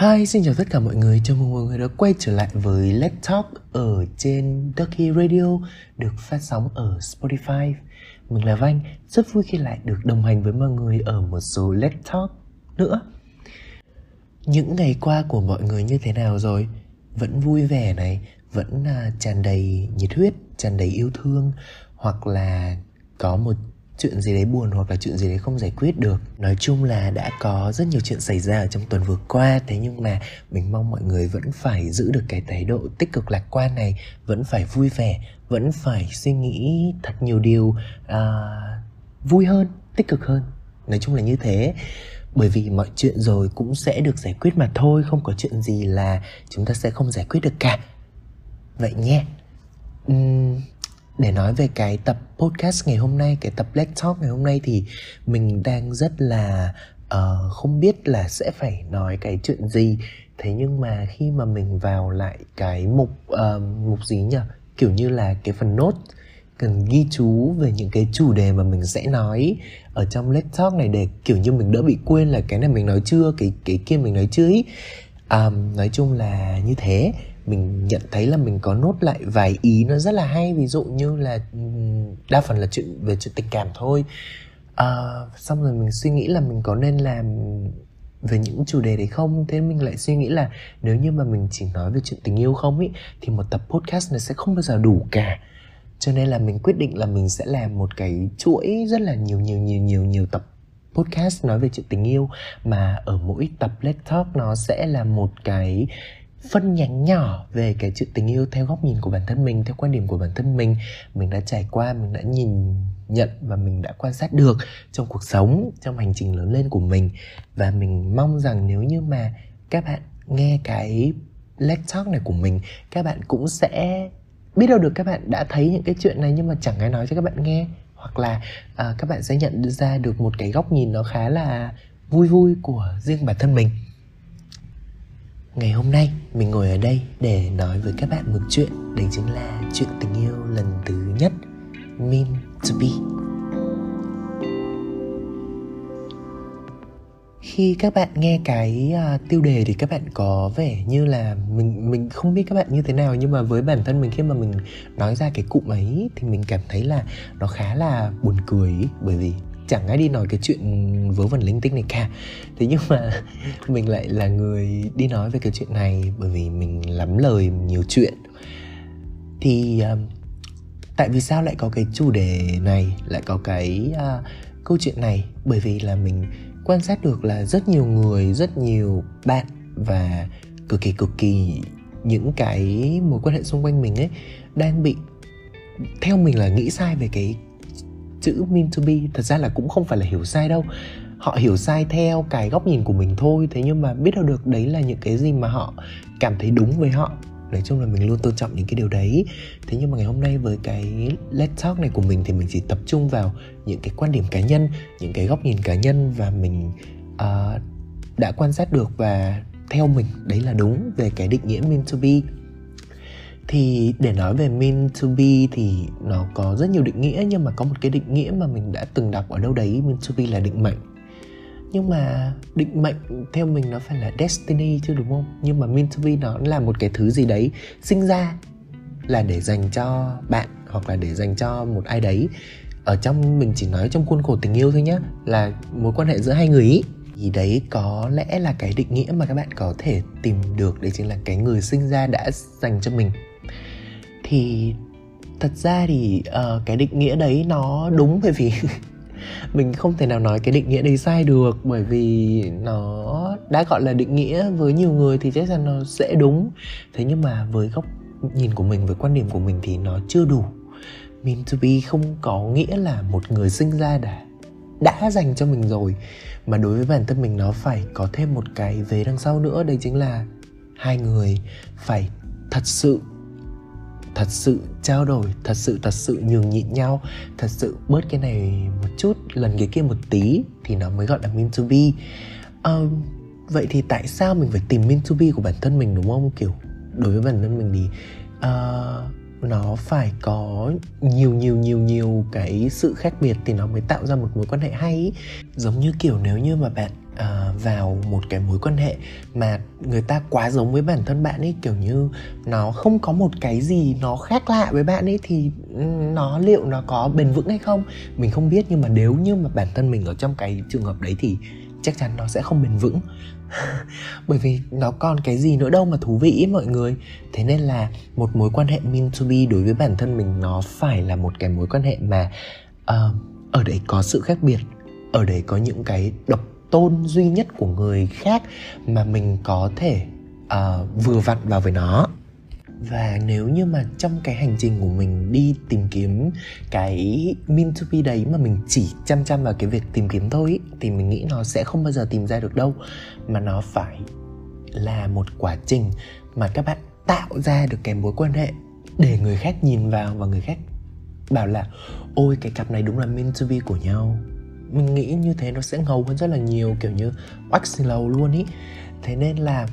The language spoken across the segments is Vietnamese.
Hi, xin chào tất cả mọi người. Chào mừng mọi người đã quay trở lại với Let's Talk ở trên Ducky Radio được phát sóng ở Spotify. Mình là Vanh, rất vui khi lại được đồng hành với mọi người ở một số Let's Talk nữa. Những ngày qua của mọi người như thế nào rồi? Vẫn vui vẻ này, vẫn à, tràn đầy nhiệt huyết, tràn đầy yêu thương hoặc là có một chuyện gì đấy buồn hoặc là chuyện gì đấy không giải quyết được. Nói chung là đã có rất nhiều chuyện xảy ra ở trong tuần vừa qua thế nhưng mà mình mong mọi người vẫn phải giữ được cái thái độ tích cực lạc quan này vẫn phải vui vẻ vẫn phải suy nghĩ thật nhiều điều uh, vui hơn tích cực hơn. Nói chung là như thế. Bởi vì mọi chuyện rồi cũng sẽ được giải quyết mà thôi không có chuyện gì là chúng ta sẽ không giải quyết được cả. Vậy nhé. Uhm, để nói về cái tập podcast ngày hôm nay cái tập let's talk ngày hôm nay thì mình đang rất là uh, không biết là sẽ phải nói cái chuyện gì. Thế nhưng mà khi mà mình vào lại cái mục uh, mục gì nhỉ? Kiểu như là cái phần nốt cần ghi chú về những cái chủ đề mà mình sẽ nói ở trong let's talk này để kiểu như mình đỡ bị quên là cái này mình nói chưa cái cái kia mình nói chưa ý. Um, nói chung là như thế mình nhận thấy là mình có nốt lại vài ý nó rất là hay. Ví dụ như là đa phần là chuyện về chuyện tình cảm thôi. À, xong rồi mình suy nghĩ là mình có nên làm về những chủ đề đấy không? Thế mình lại suy nghĩ là nếu như mà mình chỉ nói về chuyện tình yêu không ý thì một tập podcast này sẽ không bao giờ đủ cả. Cho nên là mình quyết định là mình sẽ làm một cái chuỗi rất là nhiều nhiều nhiều nhiều nhiều tập podcast nói về chuyện tình yêu. Mà ở mỗi tập Let's Talk nó sẽ là một cái phân nhánh nhỏ về cái chuyện tình yêu theo góc nhìn của bản thân mình theo quan điểm của bản thân mình. Mình đã trải qua mình đã nhìn nhận và mình đã quan sát được trong cuộc sống trong hành trình lớn lên của mình. Và mình mong rằng nếu như mà các bạn nghe cái let's talk này của mình các bạn cũng sẽ biết đâu được các bạn đã thấy những cái chuyện này nhưng mà chẳng ai nói cho các bạn nghe. Hoặc là à, các bạn sẽ nhận ra được một cái góc nhìn nó khá là vui vui của riêng bản thân mình. Ngày hôm nay mình ngồi ở đây để nói với các bạn một chuyện. Đấy chính là chuyện tình yêu lần thứ nhất Mean to be. Khi các bạn nghe cái uh, tiêu đề thì các bạn có vẻ như là mình mình không biết các bạn như thế nào nhưng mà với bản thân mình khi mà mình nói ra cái cụm ấy thì mình cảm thấy là nó khá là buồn cười bởi vì chẳng ai đi nói cái chuyện vớ vẩn linh tinh này cả. Thế nhưng mà mình lại là người đi nói về cái chuyện này bởi vì mình lắm lời nhiều chuyện. Thì uh, tại vì sao lại có cái chủ đề này lại có cái uh, câu chuyện này? Bởi vì là mình quan sát được là rất nhiều người rất nhiều bạn và cực kỳ cực kỳ những cái mối quan hệ xung quanh mình ấy đang bị theo mình là nghĩ sai về cái chữ mean to be thật ra là cũng không phải là hiểu sai đâu. Họ hiểu sai theo cái góc nhìn của mình thôi thế nhưng mà biết đâu được đấy là những cái gì mà họ cảm thấy đúng với họ. Nói chung là mình luôn tôn trọng những cái điều đấy. Thế nhưng mà ngày hôm nay với cái let's talk này của mình thì mình chỉ tập trung vào những cái quan điểm cá nhân những cái góc nhìn cá nhân và mình uh, đã quan sát được và theo mình đấy là đúng về cái định nghĩa mean to be thì để nói về mean to be thì nó có rất nhiều định nghĩa nhưng mà có một cái định nghĩa mà mình đã từng đọc ở đâu đấy mean to be là định mệnh. Nhưng mà định mệnh theo mình nó phải là destiny chứ, đúng không? Nhưng mà mean to be nó là một cái thứ gì đấy sinh ra là để dành cho bạn hoặc là để dành cho một ai đấy. Ở trong, mình chỉ nói trong khuôn khổ tình yêu thôi nhé là mối quan hệ giữa hai người ý thì đấy có lẽ là cái định nghĩa mà các bạn có thể tìm được đấy chính là cái người sinh ra đã dành cho mình. Thì thật ra thì uh, cái định nghĩa đấy nó đúng bởi vì mình không thể nào nói cái định nghĩa đấy sai được bởi vì nó đã gọi là định nghĩa với nhiều người thì chắc chắn nó sẽ đúng. Thế nhưng mà với góc nhìn của mình với quan điểm của mình thì nó chưa đủ. Mean to be không có nghĩa là một người sinh ra đã đã dành cho mình rồi. Mà đối với bản thân mình nó phải có thêm một cái vế đằng sau nữa đây chính là hai người phải thật sự thật sự trao đổi thật sự thật sự nhường nhịn nhau thật sự bớt cái này một chút lần cái kia một tí thì nó mới gọi là mean to be. Um, vậy thì tại sao mình phải tìm mean to be của bản thân mình đúng không? Kiểu đối với bản thân mình thì uh, nó phải có nhiều nhiều nhiều nhiều cái sự khác biệt thì nó mới tạo ra một mối quan hệ hay. Giống như kiểu nếu như mà bạn uh, vào một cái mối quan hệ mà người ta quá giống với bản thân bạn ấy kiểu như nó không có một cái gì nó khác lạ với bạn ấy thì ừ, nó liệu nó có bền vững hay không? Mình không biết nhưng mà nếu như mà bản thân mình ở trong cái trường hợp đấy thì chắc chắn nó sẽ không bền vững. Bởi vì nó còn cái gì nữa đâu mà thú vị ý, mọi người. Thế nên là một mối quan hệ mean to be đối với bản thân mình nó phải là một cái mối quan hệ mà uh, ở đấy có sự khác biệt ở đấy có những cái độc tôn duy nhất của người khác mà mình có thể uh, vừa vặn vào với nó và nếu như mà trong cái hành trình của mình đi tìm kiếm cái mean to be đấy mà mình chỉ chăm chăm vào cái việc tìm kiếm thôi ý, thì mình nghĩ nó sẽ không bao giờ tìm ra được đâu. Mà nó phải là một quá trình mà các bạn tạo ra được cái mối quan hệ để người khác nhìn vào và người khác bảo là ôi cái cặp này đúng là mean to be của nhau. Mình nghĩ như thế nó sẽ ngầu hơn rất là nhiều kiểu như wax lầu luôn ý. Thế nên là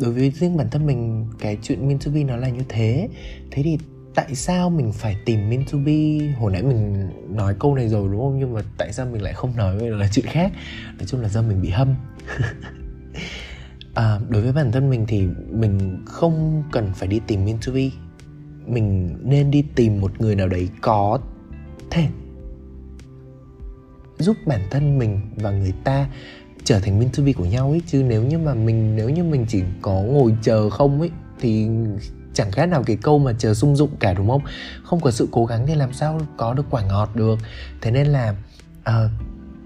đối với riêng bản thân mình cái chuyện meant to be nó là như thế. Thế thì tại sao mình phải tìm meant to be hồi nãy mình nói câu này rồi đúng không? Nhưng mà tại sao mình lại không nói là chuyện khác? Nói chung là do mình bị hâm. À, đối với bản thân mình thì mình không cần phải đi tìm meant to be mình nên đi tìm một người nào đấy có thể giúp bản thân mình và người ta trở thành minh to be của nhau ấy. Chứ nếu như mà mình nếu như mình chỉ có ngồi chờ không ấy thì chẳng khác nào cái câu mà chờ sung dụng cả đúng không? Không có sự cố gắng thì làm sao có được quả ngọt được. Thế nên là uh,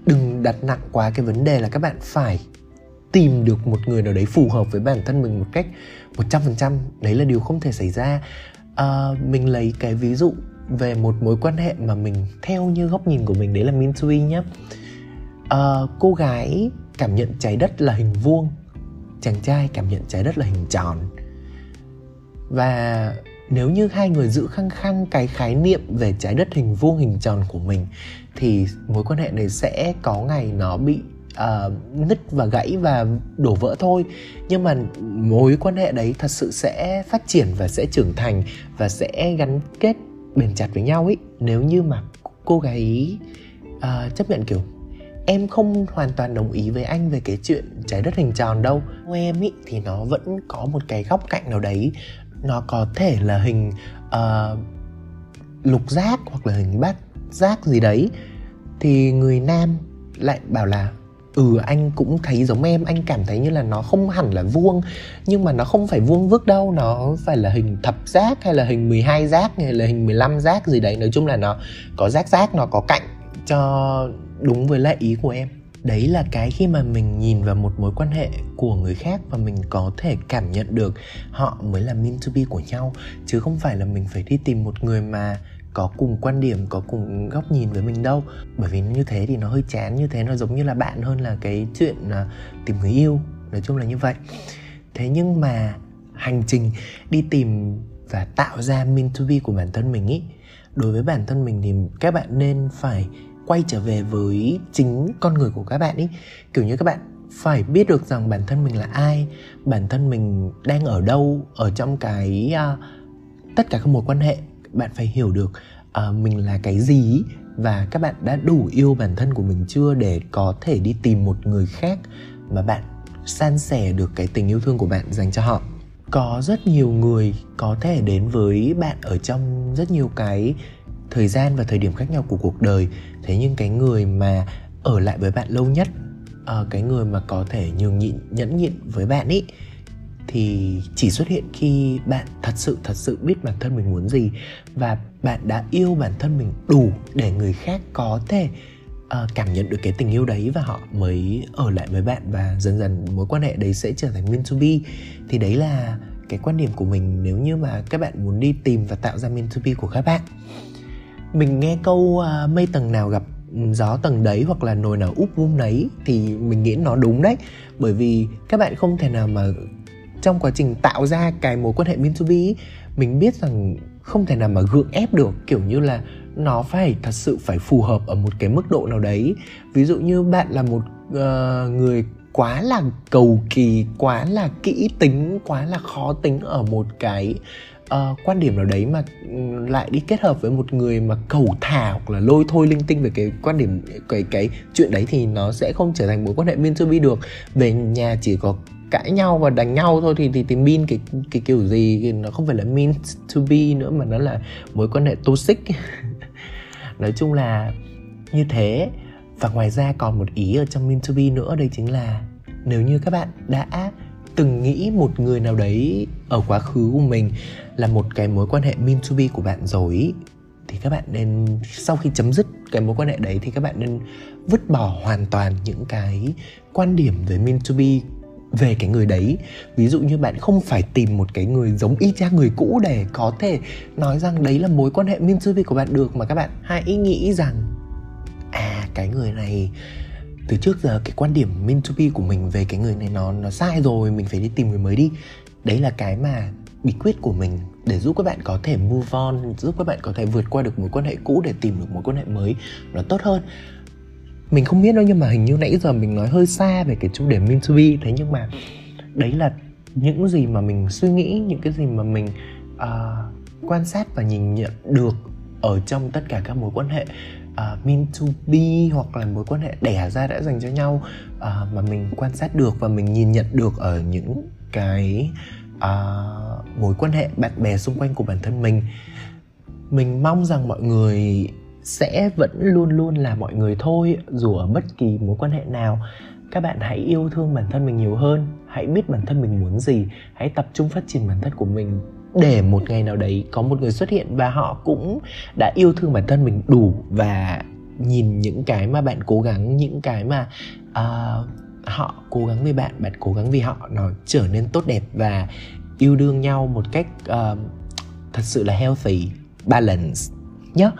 đừng đặt nặng quá cái vấn đề là các bạn phải tìm được một người nào đấy phù hợp với bản thân mình một cách 100% đấy là điều không thể xảy ra. Uh, mình lấy cái ví dụ về một mối quan hệ mà mình theo như góc nhìn của mình đấy là Mintui nhé uh, cô gái cảm nhận trái đất là hình vuông. Chàng trai cảm nhận trái đất là hình tròn. Và nếu như hai người giữ khăng khăng cái khái niệm về trái đất hình vuông hình tròn của mình thì mối quan hệ này sẽ có ngày nó bị uh, nứt và gãy và đổ vỡ thôi. Nhưng mà mối quan hệ đấy thật sự sẽ phát triển và sẽ trưởng thành và sẽ gắn kết bền chặt với nhau ấy nếu như mà cô gái uh, chấp nhận kiểu em không hoàn toàn đồng ý với anh về cái chuyện trái đất hình tròn đâu. Theo em ý thì nó vẫn có một cái góc cạnh nào đấy. Nó có thể là hình uh, lục giác hoặc là hình bát giác gì đấy. Thì người nam lại bảo là ừ anh cũng thấy giống em. Anh cảm thấy như là nó không hẳn là vuông nhưng mà nó không phải vuông vức đâu. Nó phải là hình thập giác hay là hình 12 giác hay là hình 15 giác gì đấy. Nói chung là nó có giác giác nó có cạnh cho đúng với lại ý của em. Đấy là cái khi mà mình nhìn vào một mối quan hệ của người khác và mình có thể cảm nhận được họ mới là mean to be của nhau, chứ không phải là mình phải đi tìm một người mà có cùng quan điểm, có cùng góc nhìn với mình đâu. Bởi vì như thế thì nó hơi chán, như thế nó giống như là bạn hơn là cái chuyện à, tìm người yêu. Nói chung là như vậy. Thế nhưng mà hành trình đi tìm và tạo ra mean to be của bản thân mình ý, đối với bản thân mình thì các bạn nên phải quay trở về với chính con người của các bạn ý. Kiểu như các bạn phải biết được rằng bản thân mình là ai bản thân mình đang ở đâu ở trong cái uh, tất cả các mối quan hệ bạn phải hiểu được uh, mình là cái gì và các bạn đã đủ yêu bản thân của mình chưa để có thể đi tìm một người khác mà bạn san sẻ được cái tình yêu thương của bạn dành cho họ. Có rất nhiều người có thể đến với bạn ở trong rất nhiều cái thời gian và thời điểm khác nhau của cuộc đời. Thế nhưng cái người mà ở lại với bạn lâu nhất uh, cái người mà có thể nhường nhịn nhẫn nhịn với bạn ý thì chỉ xuất hiện khi bạn thật sự thật sự biết bản thân mình muốn gì và bạn đã yêu bản thân mình đủ để người khác có thể uh, cảm nhận được cái tình yêu đấy và họ mới ở lại với bạn và dần dần mối quan hệ đấy sẽ trở thành meant to be. Thì đấy là cái quan điểm của mình nếu như mà các bạn muốn đi tìm và tạo ra meant to be của các bạn mình nghe câu à, uh, mây tầng nào gặp gió tầng đấy hoặc là nồi nào úp vung đấy thì mình nghĩ nó đúng đấy. Bởi vì các bạn không thể nào mà trong quá trình tạo ra cái mối quan hệ meant to be mình biết rằng không thể nào mà gượng ép được kiểu như là nó phải thật sự phải phù hợp ở một cái mức độ nào đấy. Ví dụ như bạn là một uh, người quá là cầu kỳ quá là kỹ tính quá là khó tính ở một cái uh, quan điểm nào đấy mà ừ, lại đi kết hợp với một người mà cầu thả hoặc là lôi thôi linh tinh về cái quan điểm cái cái chuyện đấy thì nó sẽ không trở thành mối quan hệ mean to be được. Về nhà chỉ có cãi nhau và đánh nhau thôi thì thì, thì mean cái cái kiểu gì thì nó không phải là mean to be nữa mà nó là mối quan hệ toxic. Nói chung là như thế. Và ngoài ra còn một ý ở trong mean to be nữa đây chính là nếu như các bạn đã từng nghĩ một người nào đấy ở quá khứ của mình là một cái mối quan hệ mean to be của bạn rồi, thì các bạn nên, sau khi chấm dứt cái mối quan hệ đấy thì các bạn nên vứt bỏ hoàn toàn những cái quan điểm về mean to be về cái người đấy. Ví dụ như bạn không phải tìm một cái người giống y chang người cũ để có thể nói rằng đấy là mối quan hệ mean to be của bạn được, mà các bạn hãy nghĩ rằng à cái người này từ trước giờ cái quan điểm mean to be của mình về cái người này nó nó sai rồi mình phải đi tìm người mới đi. Đấy là cái mà bí quyết của mình để giúp các bạn có thể move on giúp các bạn có thể vượt qua được mối quan hệ cũ để tìm được mối quan hệ mới. Nó tốt hơn. Mình không biết đâu nhưng mà hình như nãy giờ mình nói hơi xa về cái chủ đề mean to be. Thế nhưng mà đấy là những gì mà mình suy nghĩ những cái gì mà mình uh, quan sát và nhìn nhận được ở trong tất cả các mối quan hệ uh, mean to be hoặc là mối quan hệ đẻ ra đã dành cho nhau uh, mà mình quan sát được và mình nhìn nhận được ở những cái uh, mối quan hệ bạn bè xung quanh của bản thân mình. Mình mong rằng mọi người sẽ vẫn luôn luôn là mọi người thôi dù ở bất kỳ mối quan hệ nào. Các bạn hãy yêu thương bản thân mình nhiều hơn hãy biết bản thân mình muốn gì hãy tập trung phát triển bản thân của mình để một ngày nào đấy có một người xuất hiện và họ cũng đã yêu thương bản thân mình đủ và nhìn những cái mà bạn cố gắng những cái mà uh, họ cố gắng vì bạn bạn cố gắng vì họ nó trở nên tốt đẹp và yêu đương nhau một cách uh, thật sự là healthy balance nhé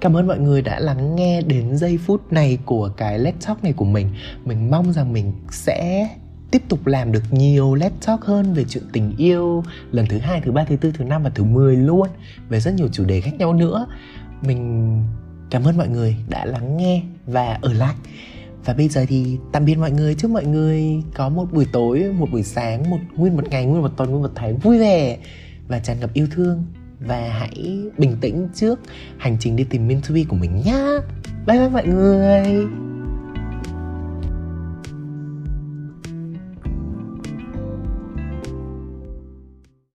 Cảm ơn mọi người đã lắng nghe đến giây phút này của cái Let's Talk này của mình. Mình mong rằng mình sẽ tiếp tục làm được nhiều Let's Talk hơn về chuyện tình yêu Lần thứ hai, thứ ba, thứ tư, thứ năm và thứ 10 luôn Về rất nhiều chủ đề khác nhau nữa. Mình cảm ơn mọi người đã lắng nghe và ở lại. Và bây giờ thì tạm biệt mọi người chúc mọi người có một buổi tối một buổi sáng một nguyên một ngày nguyên một tuần nguyên một tháng vui vẻ. Và tràn ngập yêu thương và hãy bình tĩnh trước hành trình đi tìm mentor của mình nhá. Bye bye mọi người.